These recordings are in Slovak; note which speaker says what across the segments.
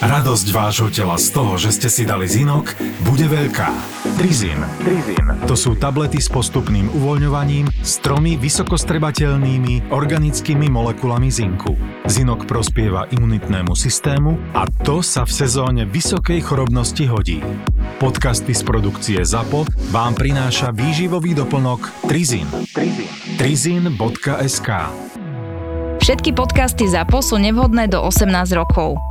Speaker 1: Radosť vášho tela z toho, že ste si dali zinok, bude veľká. Trizin. Trizin. To sú tablety s postupným uvoľňovaním s tromi vysokostrebateľnými organickými molekulami zinku. Zinok prospieva imunitnému systému a to sa v sezóne vysokej chorobnosti hodí. Podcasty z produkcie ZAPO vám prináša výživový doplnok Trizin. Trizin. Trizin.sk
Speaker 2: Všetky podcasty ZAPO sú nevhodné do 18 rokov.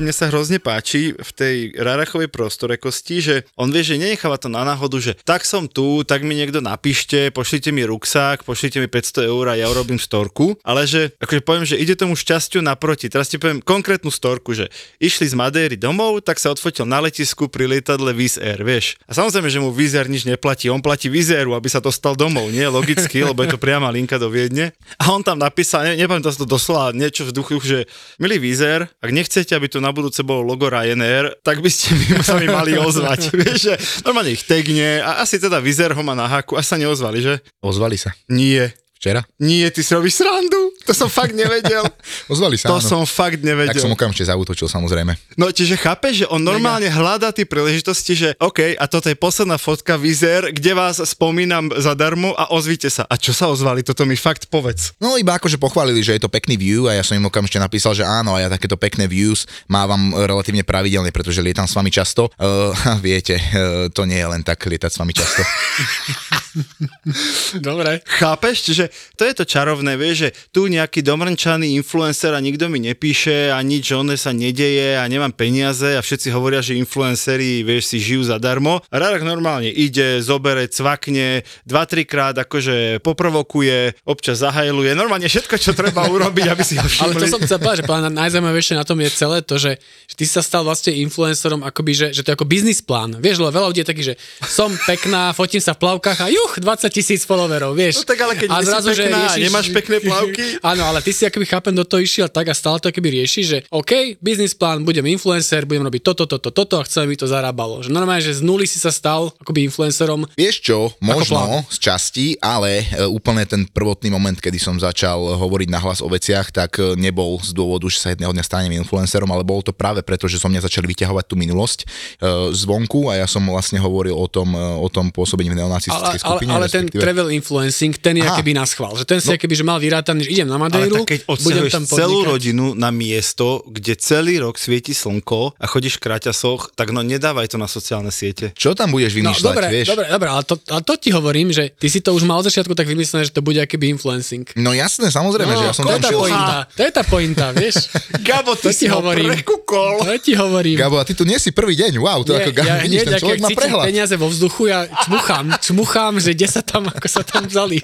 Speaker 3: mne sa hrozne páči v tej Rarachovej prostorekosti, že on vie, že nenecháva to na náhodu, že tak som tu, tak mi niekto napíšte, pošlite mi ruksák, pošlite mi 500 eur a ja urobím storku, ale že akože poviem, že ide tomu šťastiu naproti. Teraz ti poviem konkrétnu storku, že išli z Madéry domov, tak sa odfotil na letisku pri lietadle Wizz Air, vieš. A samozrejme, že mu Wizz Air nič neplatí, on platí Wizz Airu, aby sa dostal domov, nie logicky, lebo je to priama linka do Viedne. A on tam napísal, ne, nepamätám to doslova, niečo v duchu, že milý Wizz Air, ak nechcete, aby tu na budúce bolo logo Ryanair, tak by ste mi sa mi mali ozvať. Vieš, že normálne ich tegne a asi teda vyzer ho má na haku a sa neozvali, že?
Speaker 4: Ozvali sa.
Speaker 3: Nie.
Speaker 4: Včera?
Speaker 3: Nie, ty si robíš srandu. To som fakt nevedel.
Speaker 4: Ozvali sa,
Speaker 3: To
Speaker 4: áno.
Speaker 3: som fakt nevedel.
Speaker 4: Tak som okamžite zautočil, samozrejme.
Speaker 3: No, čiže chápeš, že on normálne hľadá tie príležitosti, že OK, a toto je posledná fotka Vizer, kde vás spomínam zadarmo a ozvite sa. A čo sa ozvali? Toto mi fakt povedz.
Speaker 4: No iba akože pochválili, že je to pekný view a ja som im okamžite napísal, že áno, a ja takéto pekné views mávam relatívne pravidelne, pretože lietam s vami často. Uh, viete, uh, to nie je len tak lietať s vami často.
Speaker 3: Dobre. Chápeš? Čiže to je to čarovné, vieš, že tu nejaký domrnčaný influencer a nikto mi nepíše a nič oné sa nedeje a nemám peniaze a všetci hovoria, že influenceri, vieš, si žijú zadarmo. A Rarak normálne ide, zobere, cvakne, dva, trikrát akože poprovokuje, občas zahajluje, normálne všetko, čo treba urobiť, aby si ho všimli.
Speaker 5: Ale to som chcel povedať, že pán, najzaujímavejšie na tom je celé to, že, že ty sa stal vlastne influencerom akoby, že, že to je ako biznis plán. Vieš, lebo veľa ľudí je taký, že som pekná, fotím sa v plavkách a juch, 20 tisíc followerov, vieš.
Speaker 3: No tak ale keď
Speaker 5: a
Speaker 3: nie si pekná nemáš pekné plavky.
Speaker 5: Áno, ale ty si akoby chápem do toho išiel tak a stále to akoby rieši, že OK, biznis plán, budem influencer, budem robiť toto, toto, toto a chcem, aby to zarábalo. Že normálne, že z nuly si sa stal akoby influencerom.
Speaker 4: Vieš čo, možno z časti, ale e, úplne ten prvotný moment, kedy som začal hovoriť nahlas o veciach, tak e, nebol z dôvodu, že sa jedného dňa stanem influencerom, ale bolo to práve preto, že som mňa začali vyťahovať tú minulosť e, zvonku a ja som vlastne hovoril o tom, o tom pôsobení v
Speaker 5: Ale,
Speaker 4: neonacistickej
Speaker 5: ale,
Speaker 4: skupine.
Speaker 5: ale ten
Speaker 4: respektíve-
Speaker 5: travel influencing, ten je
Speaker 4: Aha.
Speaker 5: akoby na schvál. Že ten si
Speaker 4: No.
Speaker 5: akoby, že mal vyrátaný, že idem na
Speaker 3: Ale
Speaker 5: Madeiru,
Speaker 3: tak keď
Speaker 5: budem tam
Speaker 3: celú
Speaker 5: podnikať.
Speaker 3: rodinu na miesto, kde celý rok svieti slnko a chodíš v kraťasoch, tak no nedávaj to na sociálne siete.
Speaker 4: Čo tam budeš
Speaker 5: No
Speaker 4: vymýšľať,
Speaker 5: dobre,
Speaker 4: vieš?
Speaker 5: dobre, dobre, ale to, ale to ti hovorím, že ty si to už mal od začiatku tak vymyslené, že to bude akoby influencing.
Speaker 4: No jasné, samozrejme, že ja som
Speaker 5: to
Speaker 4: tam šiel...
Speaker 5: pointa, to je tá pointa, vieš?
Speaker 3: Gabo,
Speaker 5: To ti hovorím.
Speaker 3: prekúkol.
Speaker 5: To ti hovorím.
Speaker 4: Gabo, a ty tu nie si prvý deň, wow, to
Speaker 5: Nie,
Speaker 4: ako Gabo,
Speaker 5: ja
Speaker 4: vidíš, ten človek má prehľad.
Speaker 5: peniaze vo vzduchu, ja čmuchám, čmuchám, že kde sa tam, ako sa tam vzali.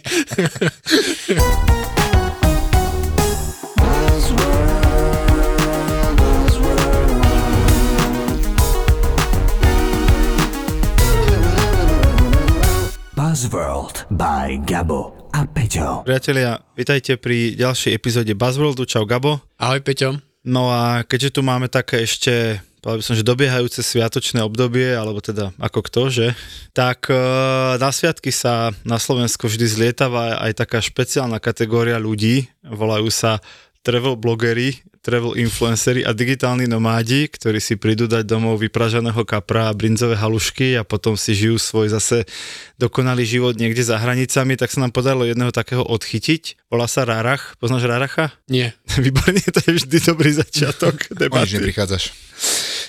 Speaker 6: Buzzworld by Gabo a Peťo.
Speaker 3: Priatelia, vitajte pri ďalšej epizóde Buzzworldu. Čau Gabo.
Speaker 5: Ahoj Peťo.
Speaker 3: No a keďže tu máme také ešte, povedal by som, že dobiehajúce sviatočné obdobie, alebo teda ako kto, že, tak e, na sviatky sa na Slovensku vždy zlietava aj taká špeciálna kategória ľudí, volajú sa travel blogery, travel influencery a digitálni nomádi, ktorí si prídu dať domov vypražaného kapra a brinzové halušky a potom si žijú svoj zase dokonalý život niekde za hranicami, tak sa nám podarilo jedného takého odchytiť. Volá sa Rarach. Poznáš Raracha?
Speaker 5: Nie.
Speaker 3: Výborne, to je vždy dobrý začiatok debaty.
Speaker 4: neprichádzaš.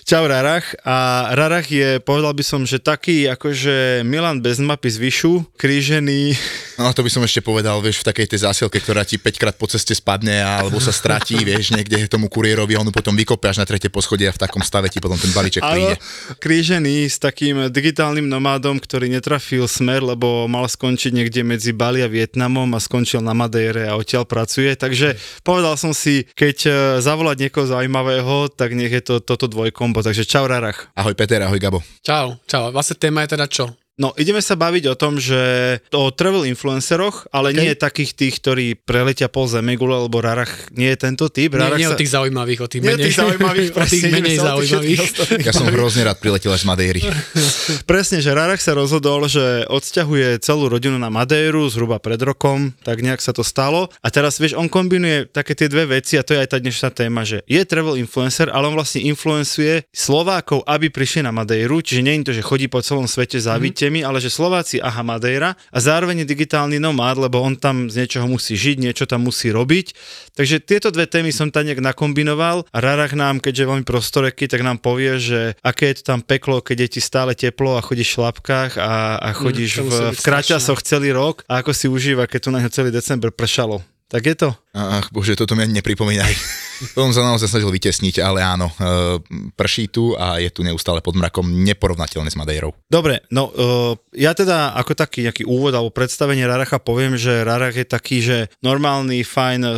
Speaker 3: Čau Rarach. A Rarach je, povedal by som, že taký akože Milan bez mapy z Vyšu, krížený.
Speaker 4: No to by som ešte povedal, vieš, v takej tej zásielke, ktorá ti 5 krát po ceste spadne alebo sa stratí, vieš, niekde tomu kuriérovi, on potom vykope až na tretie poschodie a v takom stave ti potom ten balíček príde.
Speaker 3: krížený s takým digitálnym nomádom, ktorý netrafil smer, lebo mal skončiť niekde medzi Bali a Vietnamom a skončil na Madeire a odtiaľ pracuje. Takže povedal som si, keď eh, zavolať niekoho zaujímavého, tak nech je to toto dvojkombo. Takže čau Rarach.
Speaker 4: Ahoj Peter, ahoj Gabo.
Speaker 5: Čau, čau. Vlastne téma je teda čo?
Speaker 3: No, ideme sa baviť o tom, že o travel influenceroch, ale
Speaker 5: OK.
Speaker 3: okay. nie takých tých, ktorí preletia pol zemegule, lebo Rarach nie je tento typ.
Speaker 5: Nie,
Speaker 3: Rarach
Speaker 5: nie o
Speaker 3: sa...
Speaker 5: tých zaujímavých, o tých
Speaker 3: Nie o
Speaker 5: menej,
Speaker 3: tých zaujímavých,
Speaker 5: o tých menej
Speaker 3: o tých
Speaker 5: zaujímavých.
Speaker 4: Ja som hrozne rád priletel až z Madejry.
Speaker 3: Presne, že Rarach sa rozhodol, že odsťahuje celú rodinu na Madejru zhruba pred rokom, tak nejak sa to stalo. A teraz, vieš, on kombinuje také tie dve veci a to je aj tá dnešná téma, že je travel influencer, ale on vlastne influencuje Slovákov, aby prišli na Madejru, čiže nie je to, že chodí po celom svete závidte mi, ale že Slováci, aha, Madeira a zároveň je digitálny nomád, lebo on tam z niečoho musí žiť, niečo tam musí robiť. Takže tieto dve témy som tam nejak nakombinoval a Rarach nám, keďže veľmi prostoreky, tak nám povie, že aké je to tam peklo, keď je ti stále teplo a chodíš v šlapkách a, a chodíš
Speaker 5: to
Speaker 3: v, v kraťasoch celý rok a ako si užíva, keď tu na ňo celý december pršalo. Tak je to.
Speaker 4: Ach, bože, toto mi ani nepripomínaj. To som sa naozaj snažil vytesniť, ale áno, e, prší tu a je tu neustále pod mrakom neporovnateľné s Madejrou.
Speaker 3: Dobre, no uh, ja teda ako taký nejaký úvod alebo predstavenie Raracha poviem, že Rarach je taký, že normálny, fajn, uh,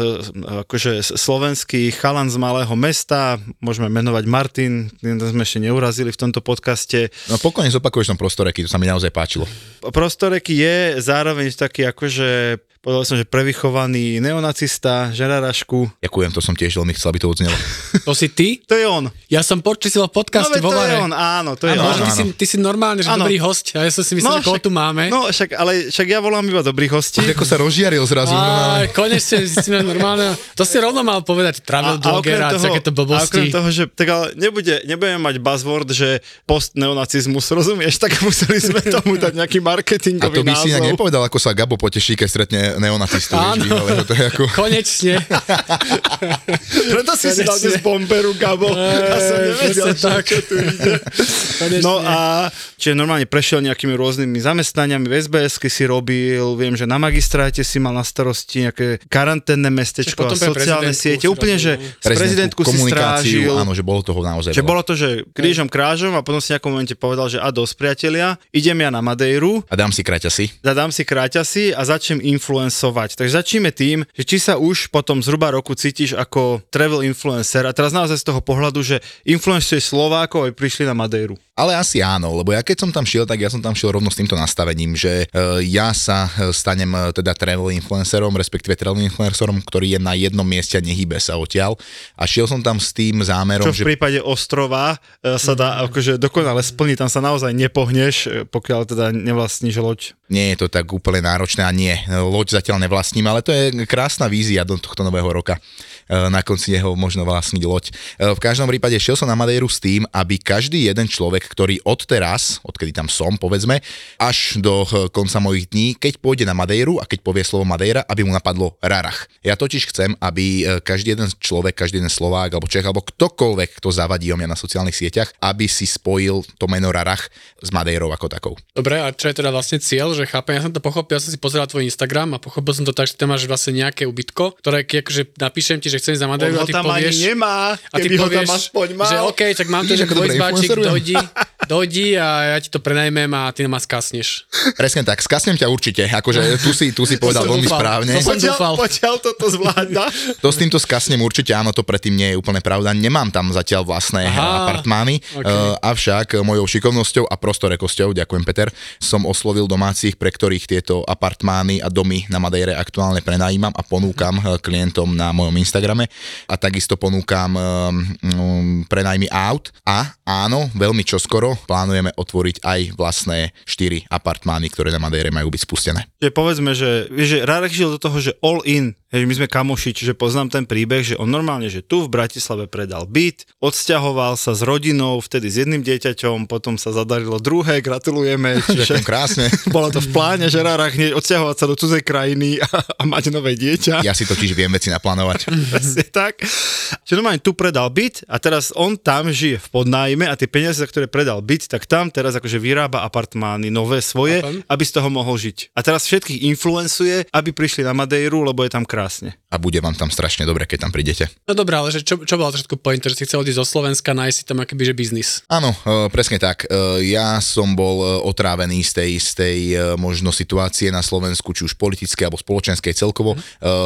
Speaker 3: akože slovenský chalan z malého mesta, môžeme menovať Martin, sme ešte neurazili v tomto podcaste.
Speaker 4: No pokojne zopakuješ tam prostoreky, to sa mi naozaj páčilo.
Speaker 3: Prostoreky je zároveň taký akože, povedal som, že prevychovaný neonacista, žerarašku.
Speaker 4: Ďakujem, to som tiež veľmi chcel, aby to odznelo.
Speaker 5: To si ty?
Speaker 3: To je on.
Speaker 5: Ja som počítal v
Speaker 3: No,
Speaker 5: podcaste vo
Speaker 3: to je on, áno, to je
Speaker 5: Áno,
Speaker 3: on.
Speaker 5: ty, si, ty si normálne, že
Speaker 3: Áno.
Speaker 5: dobrý host. A ja som si myslel, že koho tu máme.
Speaker 3: No, však, ale však ja volám iba dobrých hostí.
Speaker 4: Ako sa rozžiaril zrazu.
Speaker 5: Á, konečne zistíme normálne. To si rovno mal povedať travel bloger a, takéto
Speaker 3: a okrem
Speaker 5: blbosti.
Speaker 3: toho, že tak ale nebude, nebudeme mať buzzword, že post-neonacizmus, rozumieš? Tak museli sme tomu dať nejaký
Speaker 4: A
Speaker 3: marketingový
Speaker 4: to by si inak
Speaker 3: názov.
Speaker 4: nepovedal, ako sa Gabo poteší, keď stretne neonacistu.
Speaker 5: Áno.
Speaker 4: Vieš, ale to je ako...
Speaker 5: Konečne.
Speaker 3: Preto si si dal dnes bomberu, Gabo. Ja som nevedel, že
Speaker 5: tak.
Speaker 3: čo tu ide.
Speaker 5: Konečne.
Speaker 3: No a čiže normálne prešiel nejakými rôznymi zamestnaniami, v SBS si robil, viem, že na magistráte si mal na starosti nejaké karanténne mestečko a sociálne siete.
Speaker 5: si
Speaker 3: Úplne, že
Speaker 5: robil,
Speaker 3: z prezidentku si strážil.
Speaker 4: áno, že bolo toho naozaj
Speaker 3: Že bolo to, že krížom krážom a potom si v nejakom momente povedal, že a dosť priatelia, idem ja na Madejru,
Speaker 4: A dám si kraťasy.
Speaker 3: zadám si kráťasy a začnem influencovať. Takže začneme tým, že či sa už potom zhruba roku cítiš ako travel influencer a teraz naozaj z toho pohľadu, že influencuješ Slovákov aj prišli na Madejru.
Speaker 4: Ale asi áno, lebo ja keď som tam šiel, tak ja som tam šiel rovno s týmto nastavením, že e, ja sa e, stanem e, teda travel influencerom, respektíve travel influencerom, ktorý je na jednom mieste a nehýbe sa odtiaľ. A šiel som tam s tým zámerom,
Speaker 3: Čo v
Speaker 4: že
Speaker 3: prípade ostrova sa dá akože dokonale splniť, tam sa naozaj nepohneš, pokiaľ teda nevlastníš loď.
Speaker 4: nie je to tak úplne náročné a nie, loď zatiaľ nevlastním, ale to je krásna vízia do tohto nového roka. E, Na konci jeho možno vlastniť loď. E, V každom prípade šiel som na Madejru s tým, aby každý jeden človek, ktorý odteraz, odkedy tam som, povedzme, až do e, konca mojich dní, keď pôjde na Madejru a keď povie slovo Madeira, aby mu napadlo Rarach. Ja totiž chcem, aby každý jeden človek, každý jeden Slovák alebo Čech alebo ktokoľvek, kto zavadí o mňa na sociálnych sieťach, aby si spojil to meno Rarach s Madejrou ako takou.
Speaker 5: Dobre, a čo je teda vlastne cieľ, že chápem, ja som to pochopil, ja som si pozeral tvoj Instagram a pochopil som to tak, že tam máš vlastne nejaké ubytko, ktoré akože napíšem ti, že chcem ísť za Madeiru
Speaker 3: On
Speaker 5: a
Speaker 3: ho
Speaker 5: ty
Speaker 3: tam
Speaker 5: povieš,
Speaker 3: ani nemá,
Speaker 5: a ty
Speaker 3: keby ho tam
Speaker 5: povieš,
Speaker 3: aspoň mal.
Speaker 5: že OK, tak mám tu
Speaker 4: influencerujem?
Speaker 5: dojdi, dojdi a ja ti to prenajmem a ty ma skasneš.
Speaker 4: Presne tak, skasnem ťa určite, akože tu si, tu si povedal veľmi správne.
Speaker 5: To som dúfal.
Speaker 3: poďal toto zvládna.
Speaker 4: To s týmto skasnem určite áno, to predtým nie je úplne pravda. Nemám tam zatiaľ vlastné
Speaker 5: Aha,
Speaker 4: apartmány,
Speaker 5: ok.
Speaker 4: okay. avšak mojou šikovnosťou a prostorekosťou, ďakujem Peter, som oslovil domácich, pre ktorých tieto apartmány a domy na Madejre aktuálne prenajímam a ponúkam eh, klientom na mojom Instagrame a takisto ponúkam um, prenajmy aut a áno, veľmi čoskoro plánujeme otvoriť aj vlastné 4 apartmány, ktoré na Madejre majú byť spustené.
Speaker 3: Že povedzme, že, vieš, že Rarek žil do toho, že all in, hej, my sme kamoši, čiže poznám ten príbeh, že on normálne, že tu v Bratislave predal byt, odsťahoval sa s rodinou, vtedy s jedným dieťaťom, potom sa zadarilo druhé, gratulujeme, čiže
Speaker 4: krásne.
Speaker 3: bolo to v pláne, že Rarach hneď odsťahovať sa do cudzej krajiny a, a mať nové dieťa.
Speaker 4: Ja si totiž viem veci naplánovať.
Speaker 3: Presne tak. Čiže normálne tu predal byt a teraz on tam žije v podnájme a tie peniaze, za ktoré predal byt, tak tam teraz akože vyrába apartmány nové svoje, aby z toho mohol žiť. A teraz všetkých influencuje, aby prišli na Madejru, lebo je tam krásne.
Speaker 4: A bude vám tam strašne dobre, keď tam prídete.
Speaker 5: No dobré, ale že čo, čo bola trošku pointa, že si chcel odísť zo Slovenska, nájsť si tam akoby, že biznis.
Speaker 4: Áno, e, presne tak. E, Ja som bol e, otrávený z tej, z tej možno situácie na Slovensku, či už politickej alebo spoločenskej celkovo. Mm.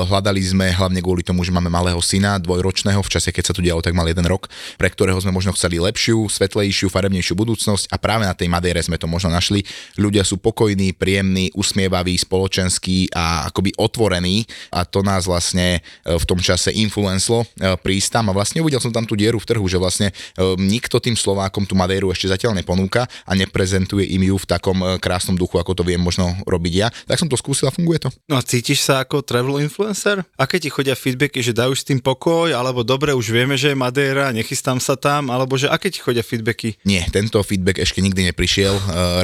Speaker 4: Hľadali sme hlavne kvôli tomu, že máme malého syna, dvojročného, v čase, keď sa to dialo, tak mal jeden rok, pre ktorého sme možno chceli lepšiu, svetlejšiu, farebnejšiu budúcnosť a práve na tej Madére sme to možno našli. Ľudia sú pokojní, príjemní, usmievaví, spoločenskí a akoby otvorení a to nás vlastne e, v tom čase influenclo e, prísť tam a vlastne uvidel som tam tú dieru v trhu, že vlastne e, nikto tým Slovákom tú Madéru ešte zatiaľ neponúka a neprezentuje im ju v takom krásnom duchu, ako to viem možno robiť ja. Tak som to skúsil a funguje to.
Speaker 3: No a cítiš sa ako travel influencer? Aké ti chodia feedbacky, že dajú s tým pokoj, alebo dobre, už vieme, že je Madeira, nechystám sa tam, alebo že aké ti chodia feedbacky?
Speaker 4: Nie, tento feedback ešte nikdy neprišiel.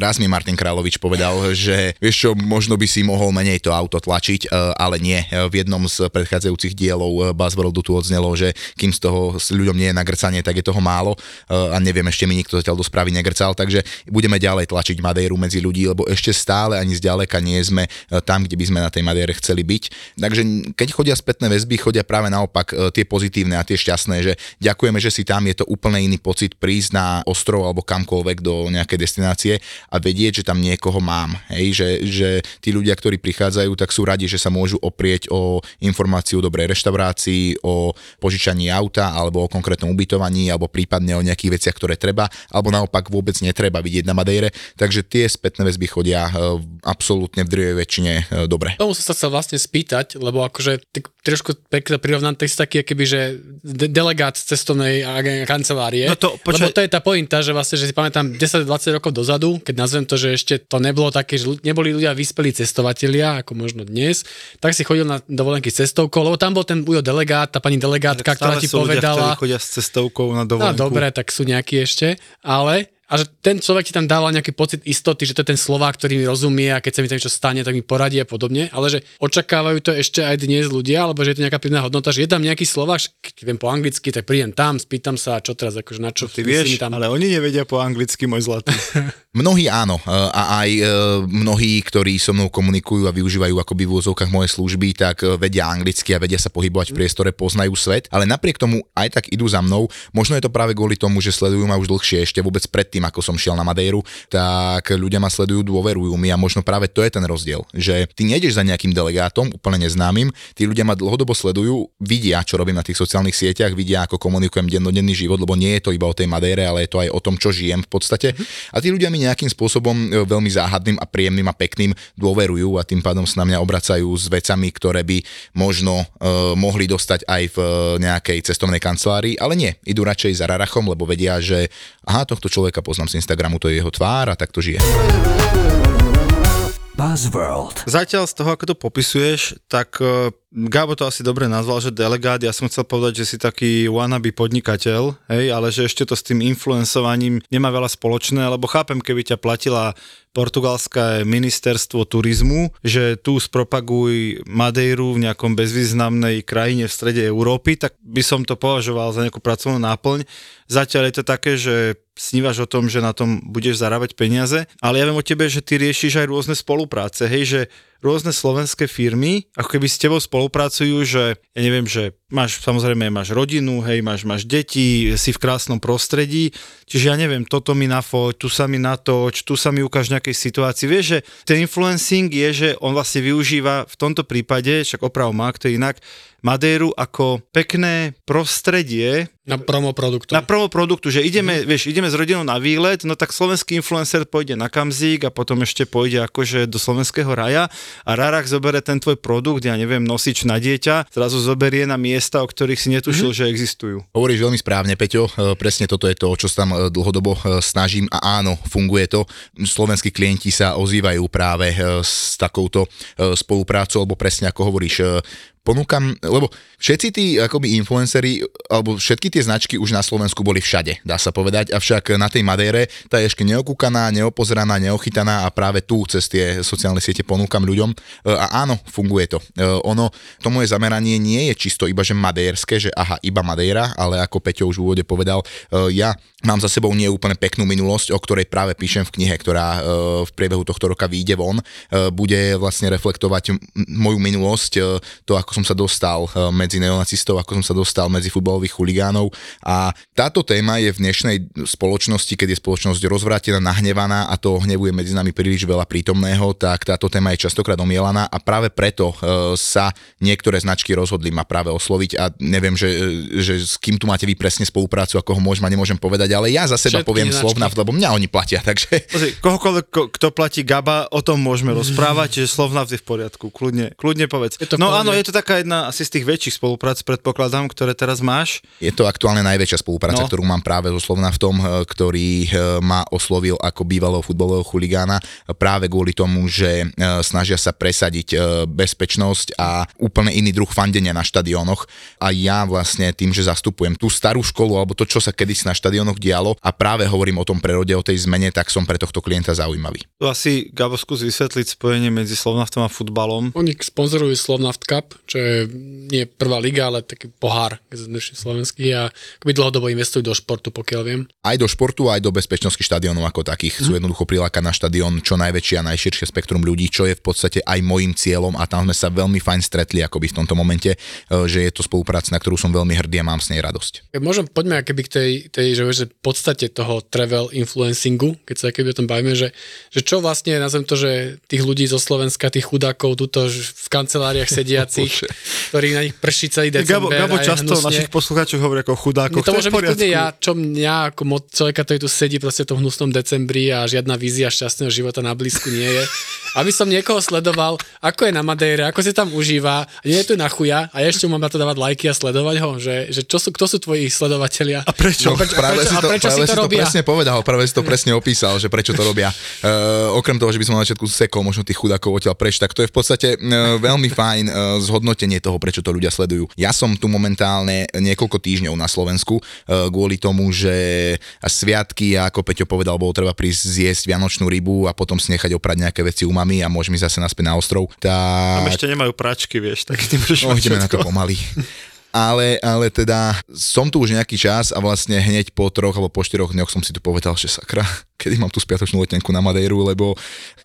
Speaker 4: Raz mi Martin Královič povedal, že vieš čo, možno by si mohol menej to auto tlačiť, ale nie. V jednom z predchádzajúcich dielov e, Buzzworldu tu odznelo, že kým z toho s ľuďom nie je nagrcanie, tak je toho málo e, a neviem, ešte mi nikto zatiaľ do správy negrcal, takže budeme ďalej tlačiť Madeiru medzi ľudí, lebo ešte stále ani zďaleka nie sme e, tam, kde by sme na tej Madeire chceli byť. Takže keď chodia spätné väzby, chodia práve naopak tie pozitívne a tie šťastné, že ďakujeme, že si tam, je to úplne iný pocit prísť na ostrov alebo kamkoľvek do nejakej destinácie a vedieť, že tam niekoho mám. Hej, že, že tí ľudia, ktorí prichádzajú, tak sú radi, že sa môžu oprieť o informáciu o dobrej reštaurácii, o požičaní auta alebo o konkrétnom ubytovaní alebo prípadne o nejakých veciach, ktoré treba, alebo naopak vôbec netreba vidieť na Madeire. Takže tie spätné väzby chodia e, absolútne v drvej väčšine e, dobre.
Speaker 5: Tomu som sa chcel vlastne spýtať, lebo akože tak trošku pekne prirovnám, ty si taký, keby, že de- delegát z cestovnej kancelárie.
Speaker 3: No to, počkaj.
Speaker 5: lebo to je tá pointa, že vlastne, že si pamätám 10-20 rokov dozadu, keď nazvem to, že ešte to nebolo také, že neboli ľudia vyspelí cestovatelia, ako možno dnes, tak si chodil na dovolenky s cestovkou, lebo tam bol ten ujo delegát, tá pani delegátka, ktorá ti
Speaker 3: ľudia,
Speaker 5: povedala,
Speaker 3: ktorí chodia s cestovkou na
Speaker 5: No
Speaker 3: dovolenku.
Speaker 5: dobre, tak sú nejakí ešte, ale a že ten človek ti tam dával nejaký pocit istoty, že to je ten Slovák, ktorý mi rozumie a keď sa mi tam niečo stane, tak mi poradí a podobne, ale že očakávajú to ešte aj dnes ľudia, alebo že je to nejaká pridaná hodnota, že je tam nejaký Slovák, keď viem po anglicky, tak prídem tam, spýtam sa, čo teraz, akože na čo
Speaker 3: Ty
Speaker 5: si
Speaker 3: vieš,
Speaker 5: mi tam...
Speaker 3: ale oni nevedia po anglicky, môj zlatý.
Speaker 4: Mnohí áno e, a aj e, mnohí, ktorí so mnou komunikujú a využívajú akoby v úzovkách moje služby, tak e, vedia anglicky a vedia sa pohybovať v priestore, poznajú svet, ale napriek tomu aj tak idú za mnou. Možno je to práve kvôli tomu, že sledujú ma už dlhšie, ešte vôbec predtým, ako som šiel na Madeiru, tak ľudia ma sledujú, dôverujú mi a možno práve to je ten rozdiel, že ty nejdeš za nejakým delegátom, úplne neznámym, tí ľudia ma dlhodobo sledujú, vidia, čo robím na tých sociálnych sieťach, vidia, ako komunikujem dennodenný život, lebo nie je to iba o tej Madeire, ale je to aj o tom, čo žijem v podstate. A tí ľudia mi nejakým spôsobom e, veľmi záhadným a príjemným a pekným dôverujú a tým pádom sa na mňa obracajú s vecami, ktoré by možno uh, mohli dostať aj v uh, nejakej cestovnej kancelárii, ale nie, idú radšej za Rarachom, lebo vedia, že aha, tohto človeka poznám z Instagramu, to je jeho tvár a takto žije.
Speaker 6: Buzzworld.
Speaker 3: Zatiaľ z toho, ako to popisuješ, tak Gabo to asi dobre nazval, že delegát, ja som chcel povedať, že si taký wannabe podnikateľ, hej, ale že ešte to s tým influencovaním nemá veľa spoločné, lebo chápem, keby ťa platila portugalské ministerstvo turizmu, že tu spropaguj Madeiru v nejakom bezvýznamnej krajine v strede Európy, tak by som to považoval za nejakú pracovnú náplň. Zatiaľ je to také, že snívaš o tom, že na tom budeš zarábať peniaze, ale ja viem o tebe, že ty riešiš aj rôzne spolupráce, hej, že rôzne slovenské firmy, ako keby s tebou spolupracujú, že ja neviem, že máš samozrejme máš rodinu, hej, máš, máš deti, si v krásnom prostredí, čiže ja neviem, toto mi nafoť, tu sa mi natoč, tu sa mi ukáž nejakej situácii. Vieš, že ten influencing je, že on vlastne využíva v tomto prípade, však oprav má, to je inak, Madeiru ako pekné prostredie
Speaker 5: Na promo produktu.
Speaker 3: na promo produktu, že ideme, vieš, ideme s rodinou na výlet, no tak slovenský influencer pôjde na Kamzík a potom ešte pôjde akože do slovenského raja a Rarach zobere ten tvoj produkt, ja neviem, nosič na dieťa, zrazu zoberie na miesta, o ktorých si netušil, že existujú.
Speaker 4: Hovoríš veľmi správne, Peťo, e, presne toto je to, čo sa tam e, dlhodobo e, snažím a áno, funguje to. Slovenskí klienti sa ozývajú práve s takouto spoluprácou, alebo presne ako hovoríš, ponúkam, lebo všetci tí akoby influenceri, alebo všetky tie značky už na Slovensku boli všade, dá sa povedať, avšak na tej Madére tá je ešte neokúkaná, neopozeraná, neochytaná a práve tu cez tie sociálne siete ponúkam ľuďom. E, A áno, funguje to. E, Ono, to moje zameranie nie je čisto iba že madérske, že aha, iba Madeira, ale ako Peťo už v úvode povedal, e, ja mám za sebou nie úplne peknú minulosť, o ktorej práve píšem v knihe, ktorá v priebehu tohto roka vyjde von. Bude vlastne reflektovať moju minulosť, to ako ako som sa dostal e, medzi neonacistov, ako som sa dostal medzi futbalových chuligánov a táto téma je v dnešnej spoločnosti, keď je spoločnosť rozvrátená, nahnevaná a to hnevuje medzi nami príliš veľa prítomného, tak táto téma je častokrát omielaná a práve preto e, sa niektoré značky rozhodli ma práve osloviť a neviem, že, e, že s kým tu máte vy presne spoluprácu, ako ho môžem a nemôžem povedať, ale ja za seba
Speaker 5: Všetky
Speaker 4: poviem
Speaker 5: značky.
Speaker 4: Slovnaft, lebo mňa oni platia, takže
Speaker 3: Pozri, kohokoľvek, ko- kto platí Gaba, o tom môžeme rozprávať, že Slovnaft je v poriadku, kľudne, kľudne povedz.
Speaker 5: Je to
Speaker 3: no
Speaker 5: pohode.
Speaker 3: áno, je to taká jedna asi z tých väčších spoluprác, predpokladám, ktoré teraz máš.
Speaker 4: Je to aktuálne najväčšia spolupráca,
Speaker 3: No.
Speaker 4: ktorú mám práve so Slovnaftom, eh, ktorý eh, ma oslovil ako bývalého futbalového chuligána eh, práve kvôli tomu, že snažia sa presadiť bezpečnosť a úplne iný druh fandenia na štadiónoch. A ja vlastne tým, že zastupujem tú starú školu alebo to, čo sa kedysi na štadiónoch dialo a práve hovorím o tom prerode, o tej zmene, tak som pre tohto klienta zaujímavý.
Speaker 3: Tu asi, Gabo, skús vysvetliť spojenie medzi Slovnaftom a futbalom.
Speaker 5: Oni sponzorujú Slovnaft Cup, čo je nie prvá liga, ale taký pohár dnešný slovenský a akoby dlhodobo investujú do športu, pokiaľ viem.
Speaker 4: aj do športu, aj do bezpečnosti štadiónov ako takých. Sú jednoducho prilákať na štadión čo najväčšie a najširšie spektrum ľudí, čo je v podstate aj môjim cieľom a tam sme sa veľmi fajn stretli akoby v tomto momente, e, že je to spolupráca, na ktorú som veľmi hrdý a mám s nej radosť.
Speaker 5: Môžem, poďme keby k tej, tej že, že podstate toho travel influencingu, keď sa keby o tom bavíme, že, že čo vlastne, nazvem to, že tých ľudí zo Slovenska, tých chudákov, tuto v kanceláriách sediacich, ktorých na nich prší celý
Speaker 3: Gabo,
Speaker 5: december.
Speaker 3: Gabo
Speaker 5: je
Speaker 3: často
Speaker 5: hnusne.
Speaker 3: našich poslucháčov hovorí ako chudákoch.
Speaker 5: to môže byť kľudne ja, čo mňa ako mo- človeka, ktorý tu sedí proste v tom hnusnom decembri a žiadna vízia šťastného života na blízku nie je. Aby som niekoho sledoval, ako je na Madeire, ako si tam užíva, a nie je tu na chuja a ešte mu mám na to dávať lajky a sledovať ho, že, že čo sú, kto sú tvoji sledovatelia.
Speaker 3: A prečo?
Speaker 4: No, práve
Speaker 5: prečo-
Speaker 4: si
Speaker 5: a
Speaker 4: to,
Speaker 5: prečo
Speaker 4: práve
Speaker 5: to
Speaker 4: si to
Speaker 5: robia?
Speaker 4: presne povedal, práve si to presne opísal, že prečo to robia. Uh, okrem toho, že by som na začiatku sekol možno tých chudákov odtiaľ preč, tak to je v podstate uh, veľmi fajn uh, zhodnotenie toho, prečo to ľudia sledujú. Ja som tu momentálne niekoľko týždňov na Slovensku uh, kvôli tomu, že sviatky, a ako Peťo povedal, bolo treba prísť zjesť vianočnú rybu a potom si nechať oprať nejaké veci u mami a môžem ísť zase naspäť na ostrov.
Speaker 3: Tam
Speaker 4: Tak
Speaker 3: ešte nemajú pračky, vieš, tak ty môžeš
Speaker 4: No, ideme na to pomaly. Ale, ale teda som tu už nejaký čas a vlastne hneď po troch alebo po štyroch dňoch som si tu povedal, že sakra, kedy mám tú spiatočnú letenku na Madejru, lebo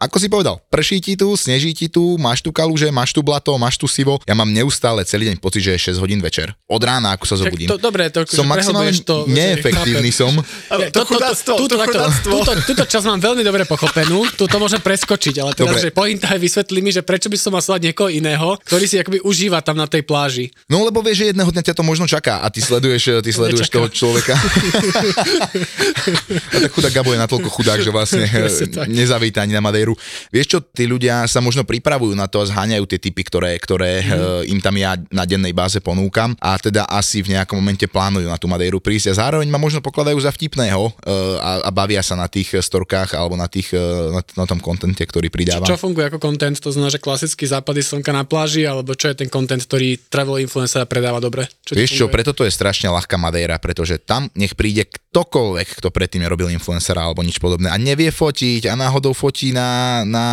Speaker 4: ako si povedal, prší ti tu, sneží ti tu, máš tu kaluže, máš tu blato, máš tu sivo. Ja mám neustále celý deň pocit, že je 6 hodín večer. Od rána, ako sa zobudím.
Speaker 5: to, dobre, to,
Speaker 4: som
Speaker 5: že
Speaker 4: maximálne
Speaker 5: to,
Speaker 4: neefektívny
Speaker 5: chápem.
Speaker 4: som.
Speaker 3: Ale to chudactvo,
Speaker 5: túto,
Speaker 3: to
Speaker 5: takto,
Speaker 3: chudactvo.
Speaker 5: túto, túto časť mám veľmi dobre pochopenú, túto môžem preskočiť, ale teraz,
Speaker 4: Dobre.
Speaker 5: že pointa je vysvetlí mi, že prečo by som mal sledovať niekoho iného, ktorý si akoby užíva tam na tej pláži.
Speaker 4: No lebo vieš, že jedného dňa ťa to možno čaká a ty sleduješ, ty sleduješ
Speaker 5: Nečaká.
Speaker 4: toho človeka. a tak chudák Gabo je natoľko chudák, že vlastne nezavíta ani na Madejru. Vieš čo, tí ľudia sa možno pripravujú na to a zháňajú tie typy, ktoré, ktoré mm. im tam ja na dennej báze ponúkam a teda asi v nejakom momente plánujú na tú Madejru prísť a zároveň ma možno pokladajú za vtipného eh, a, a bavia sa na tých storkách alebo na, tých, eh, na, na tom kontente, ktorý pridávam.
Speaker 5: Čo funguje ako content, to znamená, že klasický západy slnka na pláži, alebo čo je ten content, ktorý travel influencer predáva dobre? Čo
Speaker 4: Vieš čo, preto to je strašne ľahká Madeira, pretože tam nech príde ktokoľvek, kto predtým nerobil influencera alebo nič podobné a nevie fotiť a náhodou fotí na, na,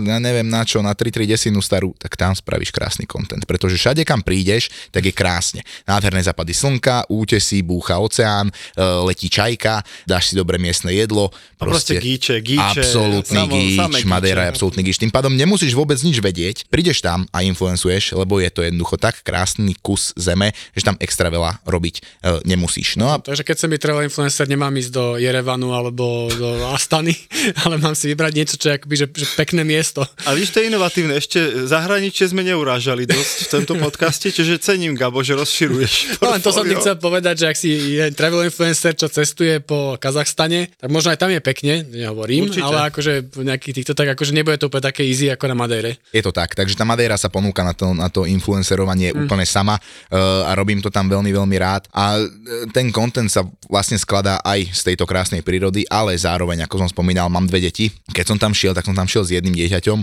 Speaker 4: ja neviem na čo, na 3 3 desinu starú, tak tam spravíš krásny content, pretože všade kam prídeš, tak je krásne. Nádherné západy slnka, útesy, búcha oceán, e, letí čajka, dáš si dobre miestne jedlo.
Speaker 3: A proste gíče, gíče,
Speaker 4: Absolútny
Speaker 3: samo-
Speaker 4: gíč. Madeira je absolútny gíč. Tým pádom nemusíš vôbec nič vedieť, prídeš tam a influencuješ, lebo je to jednoducho tak krásny kus zeme, že tam extra veľa robiť e, nemusíš. No a
Speaker 5: Takže keď som byť travel influencer, nemám ísť do Jerevanu alebo do Astany, ale mám si vybrať niečo, čo je akoby, že, že pekné miesto.
Speaker 3: A víš, to je inovatívne. Ešte zahraničie sme neurážali dosť v tomto podcaste, čiže cením, Gabo, že rozširuješ.
Speaker 5: No len to som ti
Speaker 3: portfólio.
Speaker 5: chcel povedať, že ak si je travel influencer, čo cestuje po Kazachstane, tak možno aj tam je pekne, nehovorím,
Speaker 3: Určite.
Speaker 5: ale akože v nejakých týchto, tak akože nebude to úplne také easy ako na Madeire.
Speaker 4: je to tak, takže tá Madeira sa ponúka na to, na to influencerovanie mm. úplne sama uh, a robím to tam veľmi, veľmi rád. A e, ten content sa vlastne skladá aj z tejto krásnej prírody, ale zároveň, ako som spomínal, mám dve deti. Keď som tam šiel, tak som tam šiel s jedným dieťaťom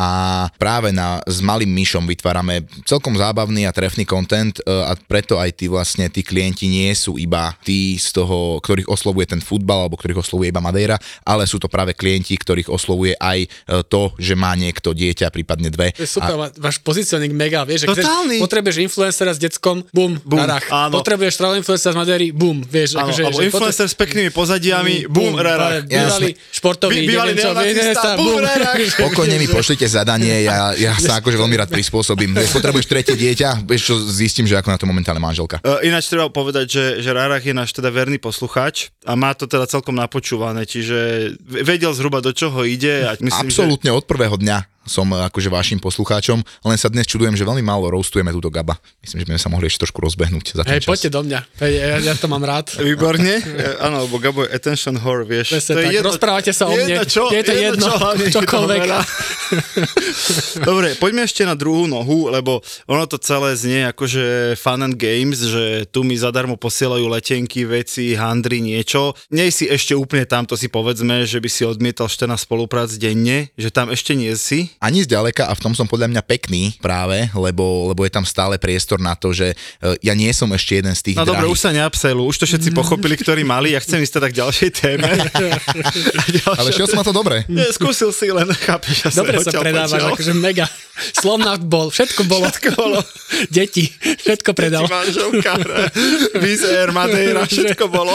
Speaker 4: a práve na, s malým myšom vytvárame celkom zábavný a trefný content e, a preto aj tí vlastne tí klienti nie sú iba tí z toho, ktorých oslovuje ten futbal alebo ktorých oslovuje iba Madeira, ale sú to práve klienti, ktorých oslovuje aj to, že má niekto dieťa, prípadne dve.
Speaker 5: To je super, a... váš pozicioning mega, vieš, že potrebuješ influencera s deckom, bum,
Speaker 3: Bum,
Speaker 5: rarach.
Speaker 3: áno.
Speaker 5: Potrebuješ travel influencera z Madeiry, bum, vieš,
Speaker 3: Áno,
Speaker 5: akože,
Speaker 3: alebo
Speaker 5: že
Speaker 3: influencer s peknými pozadiami,
Speaker 5: Bum,
Speaker 3: bum, rara.
Speaker 5: Bývalý športový,
Speaker 3: Bí- bývalý
Speaker 5: Vienesa, bum.
Speaker 4: Pokojne mi pošlite zadanie, ja, ja sa akože veľmi rád prispôsobím. Vieš, potrebuješ tretie dieťa, vieš čo, zistím, že ako na to momentálne manželka.
Speaker 3: Uh, ináč treba povedať, že, že Rárach je náš teda verný poslucháč a má to teda celkom napočúvané, čiže vedel zhruba do čoho ide a myslím,
Speaker 4: Absolútne od prvého dňa som akože vašim poslucháčom, len sa dnes čudujem, že veľmi málo roastujeme túto Gaba. Myslím, že by sme sa mohli ešte trošku rozbehnúť za ten
Speaker 5: Hej,
Speaker 4: čas.
Speaker 5: poďte do mňa. Hej, ja, ja to mám rád.
Speaker 3: Výborne, áno, lebo Gabo je attention whore, vieš.
Speaker 5: Presne tak. Rozprávate sa o mne.
Speaker 3: Čo,
Speaker 5: Je to jedno,
Speaker 3: čo hlavne to
Speaker 5: čokoľvek.
Speaker 3: Dobre, poďme ešte na druhú nohu, lebo ono to celé znie akože fun and games, že tu mi zadarmo posielajú letenky, veci, handry, niečo. Nej si ešte úplne tam, to si povedzme, že by si odmietal 14 spoluprác denne, že tam ešte nie si.
Speaker 4: Ani zďaleka a v tom som podľa mňa pekný práve, lebo, lebo je tam stále priestor na to, že e, ja nie som ešte jeden z tých
Speaker 3: No dobre, už sa neabselu, už to všetci pochopili, ktorí mali. Ja chcem ísť teda k ďalšej téme. Ďalšia
Speaker 4: Ale šiel som na to dobre.
Speaker 3: Nie, skúsil si len, chápeš, ja
Speaker 5: Dobre sa predávaš, akože mega. Slovnaft bol, všetko bolo.
Speaker 3: Všetko bolo.
Speaker 5: Deti, všetko predal.
Speaker 3: Deti, manželka, Vizer, Madeira, všetko bolo.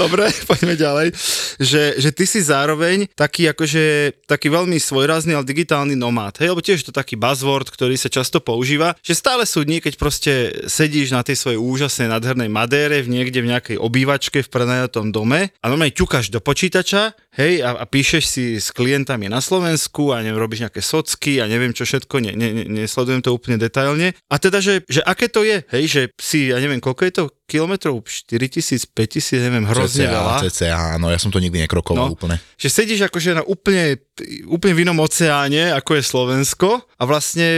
Speaker 3: Dobre, poďme ďalej. Že, že ty si zároveň taký akože, taký veľmi svojrazný, ale digitálny nomád. Hej, lebo tiež je to taký buzzword, ktorý sa často používa, že stále sú dní, keď proste sedíš na tej svojej úžasnej nádhernej Madére v niekde v nejakej obývačke v prenajatom dome a normálne ťukáš do počítača, hej, a, a píšeš si s klientami na Slovensku a neviem, robíš nejaké socky a neviem čo všetko, ne, ne, nesledujem to úplne detailne. A teda, že, že aké to je, hej, že si, ja neviem, koľko je to kilometrov, 4000, 5000, neviem, hrozne
Speaker 4: CCA,
Speaker 3: veľa.
Speaker 4: CCA, áno, ja som to nikdy nekrokoval
Speaker 3: No.
Speaker 4: úplne.
Speaker 3: Že sedíš akože na úplne, úplne v inom oceáne, ako je Slovensko a vlastne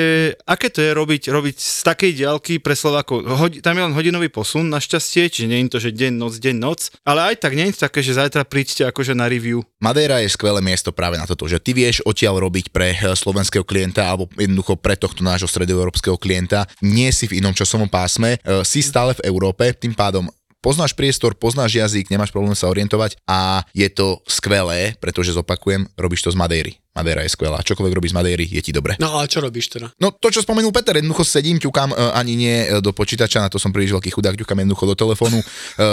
Speaker 3: aké to je robiť, robiť z takej diaľky pre Slovákov. Hodi, tam je len hodinový posun našťastie, čiže nie je to, že deň, noc, deň, noc, ale aj tak nie je to také, že zajtra príďte akože na review.
Speaker 4: Madeira je skvelé miesto práve na toto, že ty vieš odtiaľ robiť pre eh, slovenského klienta alebo jednoducho pre tohto nášho stredoeurópskeho klienta. Nie si v inom časovom pásme, eh, si stále v Európe, tým pádom poznáš priestor, poznáš jazyk, nemáš problém sa orientovať a je to skvelé, pretože zopakujem, robíš to z Madeiry. Madeira je skvelá. Čokoľvek robíš z Madeiry, je ti dobre.
Speaker 5: No ale čo robíš teda?
Speaker 4: No to, čo spomenul Peter, jednoducho sedím, ťukám e, ani nie e, do počítača, na to som príliš veľký chudák, ťukám jednoducho do telefónu, e,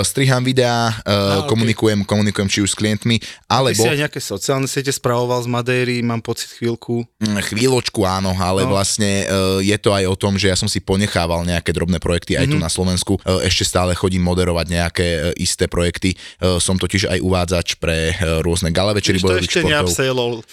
Speaker 4: striham videá, e,
Speaker 5: ok.
Speaker 4: komunikujem, komunikujem či už s klientmi,
Speaker 3: Ty
Speaker 4: alebo
Speaker 3: si aj nejaké sociálne siete spravoval z Madéry, mám pocit chvíľku.
Speaker 4: Mm, chvíľočku áno, ale
Speaker 3: No.
Speaker 4: vlastne e, je to aj o tom, že ja som si ponechával nejaké drobné projekty aj tu
Speaker 3: Mhm.
Speaker 4: na Slovensku. E, Ešte stále chodím moderovať nejaké e, isté projekty. E, Som totiž aj uvádzač pre e, rôzne gala večery bojových
Speaker 3: ešte
Speaker 4: športov.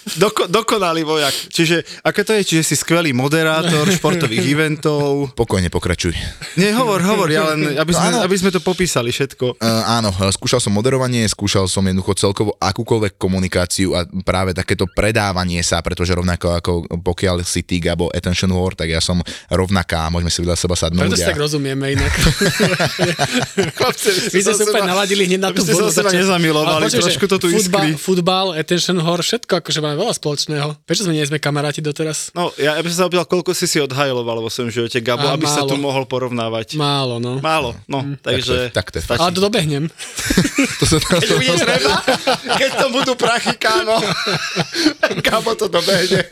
Speaker 3: Doko, dokonalý vojak. Čiže, aké to je? Čiže si skvelý moderátor športových eventov.
Speaker 4: Pokojne pokračuj.
Speaker 3: Nie, hovor, hovor, ja len, aby sme,
Speaker 4: No
Speaker 3: aby sme to popísali všetko.
Speaker 4: Uh, áno, e, skúšal som moderovanie, skúšal som jednoducho celkovo akúkoľvek komunikáciu a práve takéto predávanie sa, pretože rovnako ako pokiaľ si ty, Gabo, attention whore, tak ja som rovnaká, môžeme si vedľa seba sadnúť.
Speaker 5: Preto si
Speaker 4: a-
Speaker 5: tak rozumieme inak.
Speaker 3: Chlapci,
Speaker 5: My sme sa úplne naladili hneď na tú
Speaker 3: ste sa
Speaker 5: vodu začať-
Speaker 3: nezamilovali,
Speaker 5: že
Speaker 3: trošku to tu
Speaker 5: futbal,
Speaker 3: iskrí.
Speaker 5: futbal, attention whore, všetko akože máme veľa spoločného. Prečo sme nie sme kamaráti doteraz?
Speaker 3: No, ja, ja by som sa opýtal, koľko si si odhajloval vo svojom živote, Gabo,
Speaker 5: A,
Speaker 3: aby sa
Speaker 5: málo.
Speaker 3: tu mohol porovnávať.
Speaker 5: Málo, no.
Speaker 3: Málo, no, takže...
Speaker 4: Tak to tak to.
Speaker 5: Ale to dobehnem.
Speaker 4: To sa, to,
Speaker 3: Keď bude treba, keď to budú prachy, kámo. Kámo to dobehne.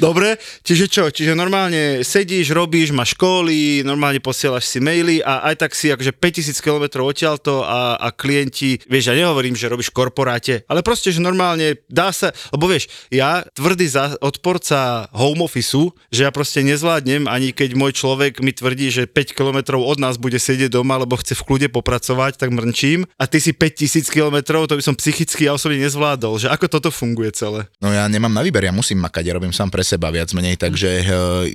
Speaker 3: Dobre, čiže čo? Čiže normálne sedíš, robíš, máš školy, normálne posielaš si maily a aj tak si akože 5000 km odtiaľto a, a klienti, vieš, ja nehovorím, že robíš v korporáte, ale proste, že normálne dá sa, lebo vieš, ja tvrdý za, odporca home officeu, že ja proste nezvládnem, ani keď môj človek mi tvrdí, že 5 km od nás bude sedieť doma, lebo chce v kľude popracovať, tak mrnčím a ty si 5000 km, to by som psychicky ja osobne nezvládol, že ako toto funguje celé.
Speaker 4: No ja nemám na výber, ja musím makať, ja robím sám pre seba viac menej, takže e,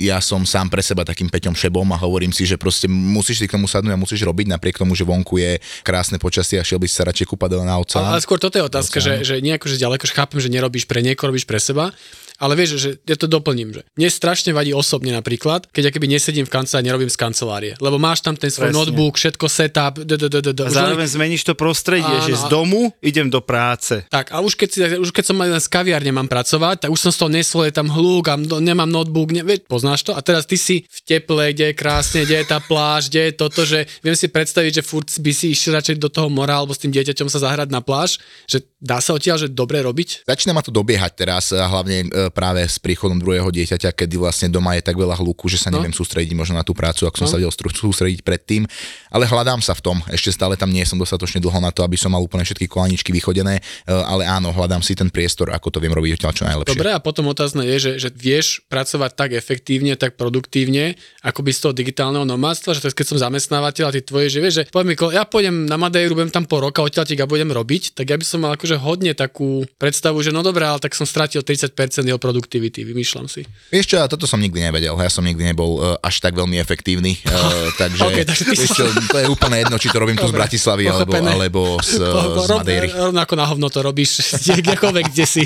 Speaker 4: ja som sám pre seba takým Peťom Šebom a hovorím si, že proste musíš si k tomu sadnúť a musíš robiť napriek tomu, že vonku je krásne počasie a šiel by si sa radšej kúpať na oceán.
Speaker 5: Ale, ale skôr toto je otázka, že,
Speaker 4: Oceán.
Speaker 5: že nie akože ďaleko, že chápem, že nerobíš pre niekoho, robíš pre seba, ale vieš, že ja to doplním, že mne strašne vadí osobne napríklad, keď ja keby nesedím v kancelárii, nerobím z kancelárie, lebo máš tam ten svoj
Speaker 3: Presne.
Speaker 5: notebook, všetko setup, d, d, d, d, d, len-
Speaker 3: zároveň zmeníš to prostredie,
Speaker 5: Áno,
Speaker 3: že z
Speaker 5: a-
Speaker 3: domu idem do práce.
Speaker 5: Tak a už keď, si, už keď som len z kaviárne mám pracovať, tak už som z toho nesol, je tam hluk a nemám notebook, ne, poznáš to? A teraz ty si v teple, kde je krásne, kde je tá pláž, kde je toto, že viem si predstaviť, že furt by si išiel radšej do toho mora alebo s tým dieťaťom sa zahrať na pláž, že dá sa odtiaľ, že dobre robiť?
Speaker 4: Začína ma to dobiehať teraz, hlavne e, práve s príchodom druhého dieťaťa, kedy vlastne doma je tak veľa hluku, že sa neviem no. sústrediť možno na tú prácu, ako som no. sa vedel sústrediť predtým. Ale hľadám sa v tom. Ešte stále tam nie som dostatočne dlho na to, aby som mal úplne všetky kolaničky vychodené, e, ale áno, hľadám si ten priestor, ako to viem robiť odtiaľ čo najlepšie.
Speaker 5: Dobre, a potom otázne je, že, že vieš pracovať tak efektívne, tak produktívne, ako by z toho digitálneho nomádstva, že to je, keď som zamestnávateľ a ty tvoje, že vieš, že poviem, ja pôjdem na Madejru, budem tam po roka, odtiaľ a budem robiť, tak ja by som mal akože hodne takú predstavu, že no dobré, ale tak som stratil 30% jeho produktivity, vymýšľam si.
Speaker 4: Vieš čo, toto som nikdy nevedel, ja som nikdy nebol uh, až tak veľmi efektívny, uh, takže, okay, takže vieš čo, to je úplne jedno, či to robím tu z Bratislavy alebo, alebo z, uh, z Madejry.
Speaker 5: Rovnako na hovno to robíš, kdekoľvek, kde si.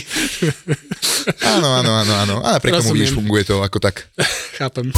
Speaker 4: áno, áno, áno, áno. A napriek tomu, vidíš, funguje to ako tak.
Speaker 5: Chápem.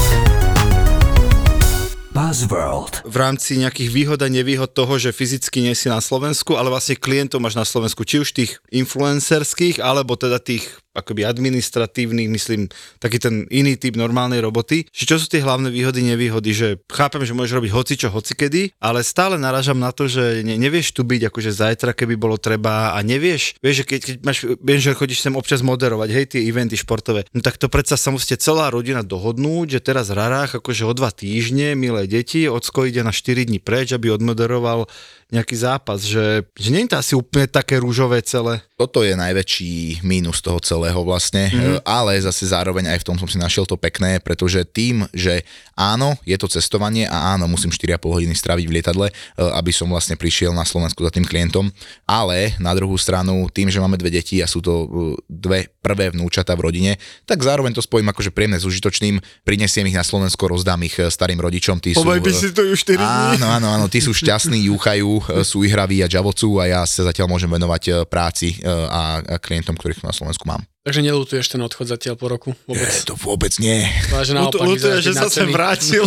Speaker 6: Buzzworld.
Speaker 3: V rámci nejakých výhod a nevýhod toho, že fyzicky nie si na Slovensku, ale vlastne klientov máš na Slovensku, či už tých influencerských, alebo teda tých akoby administratívnych, myslím, taký ten iný typ normálnej roboty. Čiže čo sú tie hlavné výhody, nevýhody, že chápem, že môžeš robiť hoci čo, hoci kedy, ale stále narážam na to, že ne, nevieš tu byť akože zajtra, keby bolo treba a nevieš, vieš, že keď, keď máš, viem, že chodíš sem občas moderovať, hej, tie eventy športové, no tak to predsa sa musíte celá rodina dohodnúť, že teraz Rarách akože o dva týždne, milé deti, ocko ide na 4 dní preč, aby odmoderoval nejaký zápas, že, že nie je to asi úplne také rúžové celé.
Speaker 4: Toto je najväčší mínus toho celého vlastne, mm. ale zase zároveň aj v tom som si našiel to pekné, pretože tým, že áno, je to cestovanie a áno, musím 4,5 hodiny stráviť v lietadle, e, aby som vlastne prišiel na Slovensku za tým klientom, ale na druhú stranu tým, že máme dve deti a sú to e, dve prvé vnúčata v rodine, tak zároveň to spojím akože príjemné s užitočným, prinesiem ich na Slovensko, rozdám ich starým rodičom, tí sú...
Speaker 3: by si to už 4 dní.
Speaker 4: Áno, áno, áno, tí sú šťastní, júchajú, sú ihraví a džavocu a ja sa zatiaľ môžem venovať práci a klientom, ktorých na Slovensku mám.
Speaker 5: Takže nelutuješ ten odchod zatiaľ po roku? Vôbec?
Speaker 4: Je, to vôbec nie.
Speaker 5: Váže naopak,
Speaker 3: Lutuje, že sa sem vrátil.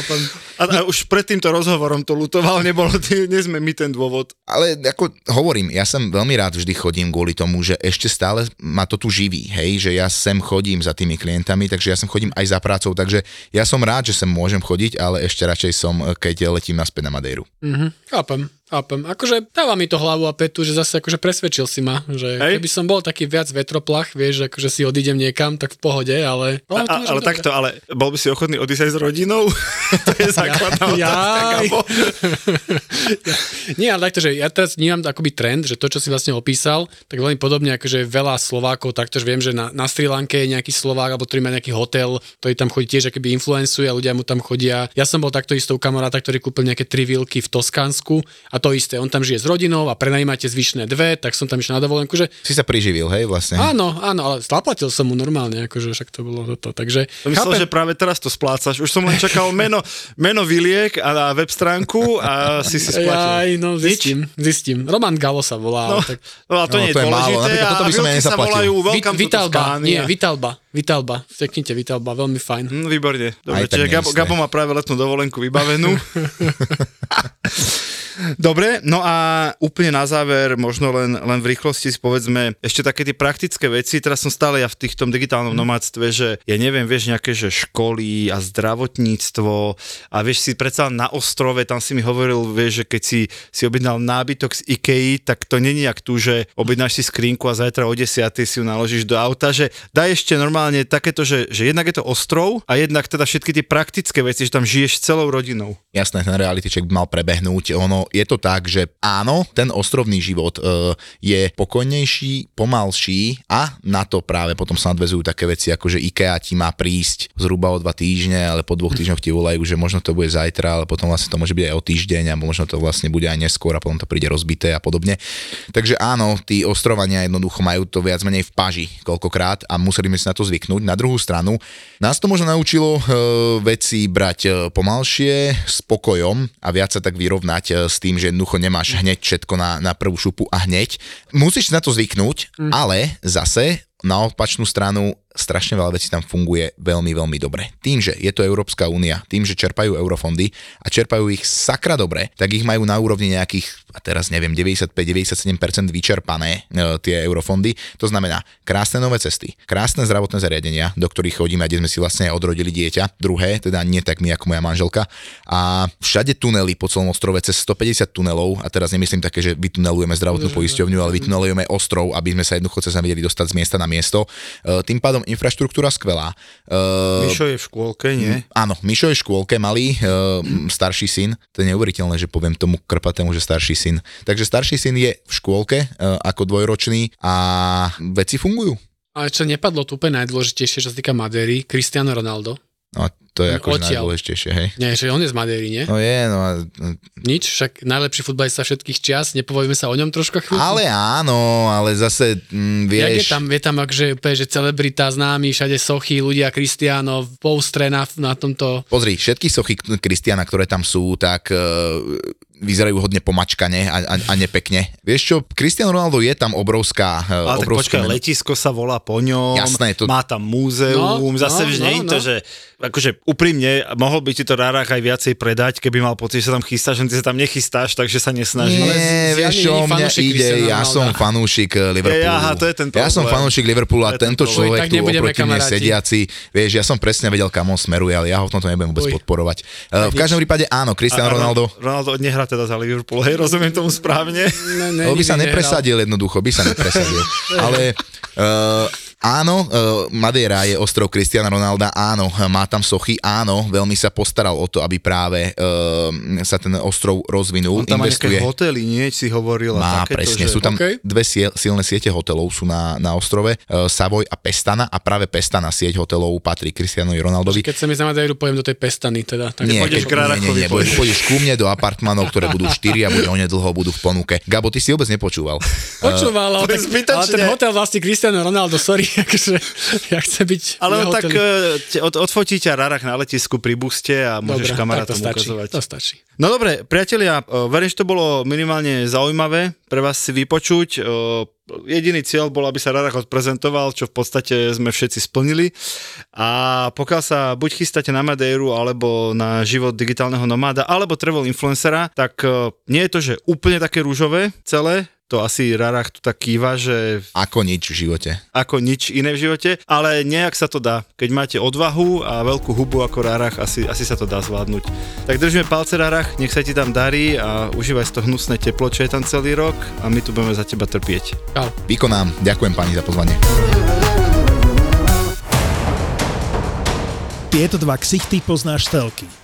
Speaker 3: a, a už pred týmto rozhovorom to lutoval, nebolo, nie sme my ten dôvod.
Speaker 4: Ale ako hovorím, ja som veľmi rád vždy chodím kvôli tomu, že ešte stále ma to tu živí, hej, že ja sem chodím za tými klientami, takže ja sem chodím aj za prácou, takže ja som rád, že sem môžem chodiť, ale ešte radšej som, keď letím naspäť na Madejru.
Speaker 5: Mhm, chápem. Chápem. Akože dáva mi to hlavu a petu, že zase akože presvedčil si ma, že Hej. keby som bol taký viac vetroplach, vieš, akože si odídem niekam, tak v pohode, ale...
Speaker 3: A, a, ale takto, ale bol by si ochotný odísť aj s rodinou? to je základná ja, otázka, ja,
Speaker 5: ja, Nie, ale takto, že ja teraz vnímam akoby trend, že to, čo si vlastne opísal, tak veľmi podobne, akože veľa Slovákov, takto, že viem, že na, na Sri Lanke je nejaký Slovák, alebo ktorý má nejaký hotel, ktorý tam chodí tiež akoby influencuje a ľudia mu tam chodia. Ja som bol takto istou kamaráta, ktorý kúpil nejaké tri vilky v Toskánsku a to isté, on tam žije s rodinou a prenajímate zvyšné dve, tak som tam išiel na dovolenku, že...
Speaker 4: Si sa priživil, hej, vlastne.
Speaker 5: Áno, áno, ale zaplatil som mu normálne, akože však to bolo toto, takže...
Speaker 3: To myslel, chápem... že práve teraz to splácaš, už som len čakal meno, meno Viliek a web stránku a si si splatil.
Speaker 5: Aj, no, zistím, Nič? zistím. Roman Galo sa volá.
Speaker 3: No,
Speaker 5: tak...
Speaker 3: no a to no, nie je to je dôležité. Málo.
Speaker 4: toto by som ja
Speaker 3: sa volajú Welcome
Speaker 5: Vitalba, nie, Vitalba. Vitalba, seknite Vitalba, veľmi fajn.
Speaker 3: Mm, výborne, dobre, čiže Gabo, Gabo má práve letnú dovolenku vybavenú. Dobre, no a úplne na záver, možno len, len v rýchlosti si povedzme ešte také tie praktické veci. Teraz som stále ja v týchto digitálnom mm. nomádstve, že ja neviem, vieš, nejaké že školy a zdravotníctvo a vieš si predsa na ostrove, tam si mi hovoril, vieš, že keď si, si objednal nábytok z IKEA, tak to není jak tu, že objednáš si skrinku a zajtra o 10 si ju naložíš do auta, že daj ešte normálne takéto, že, že jednak je to ostrov a jednak teda všetky tie praktické veci, že tam žiješ celou rodinou.
Speaker 4: Jasné, ten reality check mal prebehnúť. Ono, je to tak, že áno, ten ostrovný život uh, je pokojnejší, pomalší a na to práve potom sa nadvezujú také veci, ako že IKEA ti má prísť zhruba o dva týždne, ale po dvoch týždňoch ti volajú, že možno to bude zajtra, ale potom vlastne to môže byť aj o týždeň a možno to vlastne bude aj neskôr a potom to príde rozbité a podobne. Takže áno, tí ostrovania jednoducho majú to viac menej v paži koľkokrát a museli sme si na to zvyknúť. Na druhú stranu, nás to možno naučilo uh, veci brať uh, pomalšie, spokojom a viac sa tak vyrovnať uh, s tým, že jednoducho nemáš hneď všetko na, na prvú šupu a hneď. Musíš na to zvyknúť, mm. ale zase na opačnú stranu strašne veľa vecí tam funguje veľmi, veľmi dobre. Tým, že je to Európska únia, tým, že čerpajú eurofondy a čerpajú ich sakra dobre, tak ich majú na úrovni nejakých, a teraz neviem, 95-97% vyčerpané e, tie eurofondy. To znamená krásne nové cesty, krásne zdravotné zariadenia, do ktorých chodíme, kde sme si vlastne odrodili dieťa. Druhé, teda nie tak my ako moja manželka. A všade tunely po celom ostrove, cez 150 tunelov, a teraz nemyslím také, že vytunelujeme zdravotnú poisťovňu, ale vytunelujeme ostrov, aby sme sa jednoducho cez vedeli dostať z miesta na miesto. E, Tým pádom infraštruktúra skvelá. E,
Speaker 3: Mišo je v škôlke, nie?
Speaker 4: Áno, Mišo je v škôlke, malý, uh, starší syn. To je neuveriteľné, že poviem tomu krpatému, že starší syn. Takže starší syn je v škôlke uh, ako dvojročný a veci fungujú.
Speaker 5: Ale čo nepadlo tu úplne najdôležitejšie, čo sa týka Madeiry, Cristiano Ronaldo.
Speaker 4: No, to je
Speaker 5: Odtiaľ.
Speaker 4: najdôležitejšie, hej.
Speaker 5: Nie, že on je z Madeiry, nie?
Speaker 4: No je, no a,
Speaker 5: Nič, však najlepší futbalista všetkých čias, nepovieme sa o ňom trošku chvíľku.
Speaker 4: ale áno, ale zase, mm,
Speaker 5: Jak je
Speaker 4: vieš,
Speaker 5: tam, je tam akože úplne, že celebrita známy, všade sochy, ľudia, Cristiano, v poustre na, na tomto...
Speaker 4: pozri, všetky sochy Kristiana, ktoré tam sú, tak uh, vyzerajú hodne pomačkane a, a, a nepekne. Vieš čo, Cristiano Ronaldo je tam obrovská, uh,
Speaker 3: Ale tak
Speaker 4: obrovské
Speaker 3: počkaj,
Speaker 4: meno.
Speaker 3: letisko sa volá po ňom,
Speaker 4: Jasné, to-
Speaker 3: má tam múzeum,
Speaker 5: No,
Speaker 3: zase
Speaker 5: no,
Speaker 3: no,
Speaker 5: no,
Speaker 3: nie je to,
Speaker 5: no.
Speaker 3: že akože úprimne, mohol by ti to Rárach aj viacej predať, keby mal pocit, že sa tam chystáš, len ty sa tam nechystáš, takže sa nesnažíš.
Speaker 4: Nie, vieš čo, mňa ide, ja som fanúšik eh, Liverpoolu.
Speaker 3: aha, to je ten
Speaker 4: Ja som fanúšik Liverpoolu a
Speaker 3: To je ten
Speaker 4: tento človek
Speaker 5: Tak
Speaker 4: tu oproti mne sediaci, vieš, ja som presne vedel, kam on smeruje, ale ja ho v tomto nebudem vôbec podporovať. Eh, V každom prípade áno, Cristiano Ronaldo,
Speaker 3: Ronaldo nehrá teda za Liverpool, hej, rozumiem tomu správne.
Speaker 5: Ne, ne,
Speaker 4: by sa nepresadil jednoducho, by sa nepresadil. Ale uh, áno, uh, Madeira je ostrov Cristiana Ronalda, áno, má tam sochy, áno, veľmi sa postaral o to, aby práve uh, sa ten ostrov rozvinul,
Speaker 3: On tam má
Speaker 4: investuje.
Speaker 3: nejaké hotely, nie? Si hovoril. a
Speaker 4: Má,
Speaker 3: takéto,
Speaker 4: presne,
Speaker 3: že...
Speaker 4: sú tam
Speaker 5: OK.
Speaker 4: dve siel, silné siete hotelov sú na, na ostrove, uh, Savoy a Pestana a práve Pestana sieť hotelov patrí Cristianovi Ronaldovi.
Speaker 5: Keď sa mi za Madeiru, pojem do tej Pestany, teda. Tak
Speaker 4: Nie,
Speaker 3: pôjdeš
Speaker 4: keď, nie, nie, nie, pôjdeš,
Speaker 3: pôjdeš.
Speaker 4: ku mne do apartmanov, ktoré budú 4 a bude onedlho budú v ponuke. Gabo, ty si vôbec nepočúval.
Speaker 5: Počúval, ale, ale ten hotel vlastne Cristiano Ronaldo, sorry, akože ja chcem byť
Speaker 3: Ale tak te- od, odfotí ťa Rarach na letisku pri buste a môžeš
Speaker 5: Dobre,
Speaker 3: kamarátom
Speaker 5: to stačí,
Speaker 3: ukazovať.
Speaker 5: to stačí.
Speaker 3: No dobre, priatelia, eh, verím, že to bolo minimálne zaujímavé pre vás si vypočuť. Eh, Jediný cieľ bol, aby sa Rarach odprezentoval, čo v podstate sme všetci splnili. A pokiaľ sa buď chystáte na Madeiru, alebo na život digitálneho nomáda, alebo travel influencera, tak nie je to, že úplne také rúžové celé, to asi Rarach tu tak kýva, že
Speaker 4: Ako nič v živote.
Speaker 3: ako nič iné v živote, ale nejak sa to dá. Keď máte odvahu a veľkú hubu ako Rárach, asi, asi sa to dá zvládnuť. Tak držíme palce Rárach, nech sa ti tam darí a užívaj to hnusné teplo, čo je tam celý rok a my tu budeme za teba trpieť.
Speaker 5: Čau.
Speaker 4: Vykonám. Ďakujem pani za pozvanie.
Speaker 7: Tieto dva ksichty poznáš telky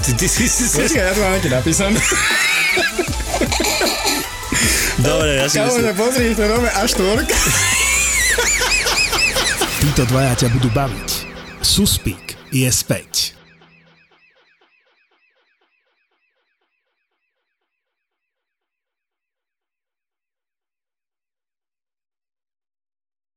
Speaker 8: Ty, ty, ty, ty, ty.
Speaker 9: ja tu mám napísané.
Speaker 8: Dobre, ja si myslím.
Speaker 9: pozri, to nové až tvorka.
Speaker 7: títo dvaja ťa budú baviť. Suspík je späť.